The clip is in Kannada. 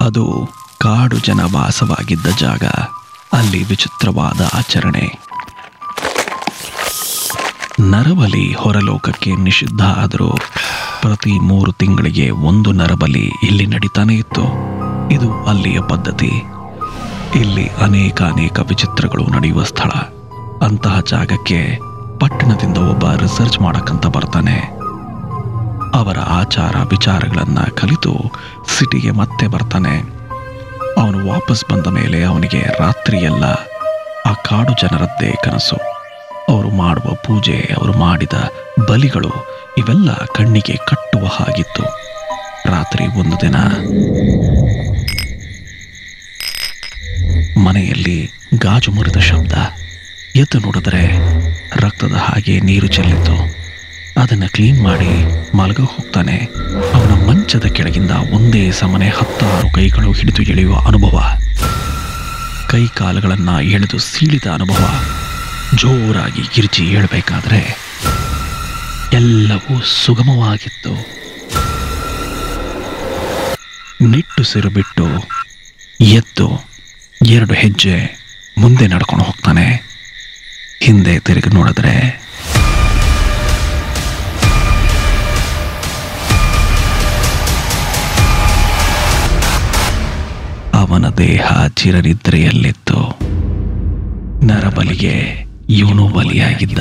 ಅದು ಕಾಡು ಜನ ವಾಸವಾಗಿದ್ದ ಜಾಗ. ಅಲ್ಲಿ ವಿಚಿತ್ರವಾದ ಆಚರಣೆ. ನರಬಲಿ ಹೊರಲೋಕಕ್ಕೆ ನಿಷಿದ್ಧ ಆದರೂ ಪ್ರತಿ ಮೂರು ತಿಂಗಳಿಗೆ ಒಂದು ನರಬಲಿ ಇಲ್ಲಿ ನಡೀತಾನೆ ಇತ್ತು. ಇದು ಅಲ್ಲಿಯ ಪದ್ಧತಿ. ಇಲ್ಲಿ ಅನೇಕ ಅನೇಕ ವಿಚಿತ್ರಗಳು ನಡೆಯುವ ಸ್ಥಳ. ಅಂತಹ ಜಾಗಕ್ಕೆ ಪಟ್ಟಣದಿಂದ ಒಬ್ಬ ರಿಸರ್ಚ್ ಮಾಡಕ್ಕಂತ ಬರ್ತಾನೆ. ಅವರ ಆಚಾರ ವಿಚಾರಗಳನ್ನ ಕಲಿತು ಸಿಟಿಗೆ ಮತ್ತೆ ಬರ್ತಾನೆ. ಅವನು ವಾಪಸ್ ಬಂದ ಮೇಲೆ ಅವನಿಗೆ ರಾತ್ರಿಯೆಲ್ಲ ಆ ಕಾಡು ಜನರದ್ದೇ ಕನಸು. ಅವರು ಮಾಡುವ ಪೂಜೆ, ಅವರು ಮಾಡಿದ ಬಲಿಗಳು ಇವೆಲ್ಲ ಕಣ್ಣಿಗೆ ಕಟ್ಟುವ ಹಾಗಿತ್ತು. ರಾತ್ರಿ ಒಂದು ದಿನ ಮನೆಯಲ್ಲಿ ಗಾಜು ಮುರಿದ ಶಬ್ದ ಎದ್ದು ನೋಡಿದ್ರೆ ರಕ್ತದ ಹಾಗೆ ನೀರು ಚೆಲ್ಲಿತ್ತು. ಅದನ್ನು ಕ್ಲೀನ್ ಮಾಡಿ ಮಲಗ ಹೋಗ್ತಾನೆ. ಅವನ ಮಂಚದ ಕೆಳಗಿಂದ ಒಂದೇ ಸಮನೆ ಹತ್ತಾರು ಕೈಗಳು ಹಿಡಿದು ಎಳೆಯುವ ಅನುಭವ. ಕೈ ಕಾಲುಗಳನ್ನು ಎಳೆದು ಸೀಳಿದ ಅನುಭವ. ಜೋರಾಗಿ ಕಿರ್ಚಿ ಹೇಳಬೇಕಾದ್ರೆ, ಎಲ್ಲವೂ ಸುಗಮವಾಗಿತ್ತು. ನಿಟ್ಟುಸಿರು ಬಿಟ್ಟು ಎದ್ದು ಎರಡು ಹೆಜ್ಜೆ ಮುಂದೆ ನಡ್ಕೊಂಡು ಹೋಗ್ತಾನೆ. ಹಿಂದೆ ತಿರುಗಿ ನೋಡಿದ್ರೆ ಅವನ ದೇಹ ಚಿರನಿದ್ರೆಯಲ್ಲಿತ್ತು. ನರಬಲಿಗೆ ಇವನು ಬಲಿಯಾಗಿದ್ದ.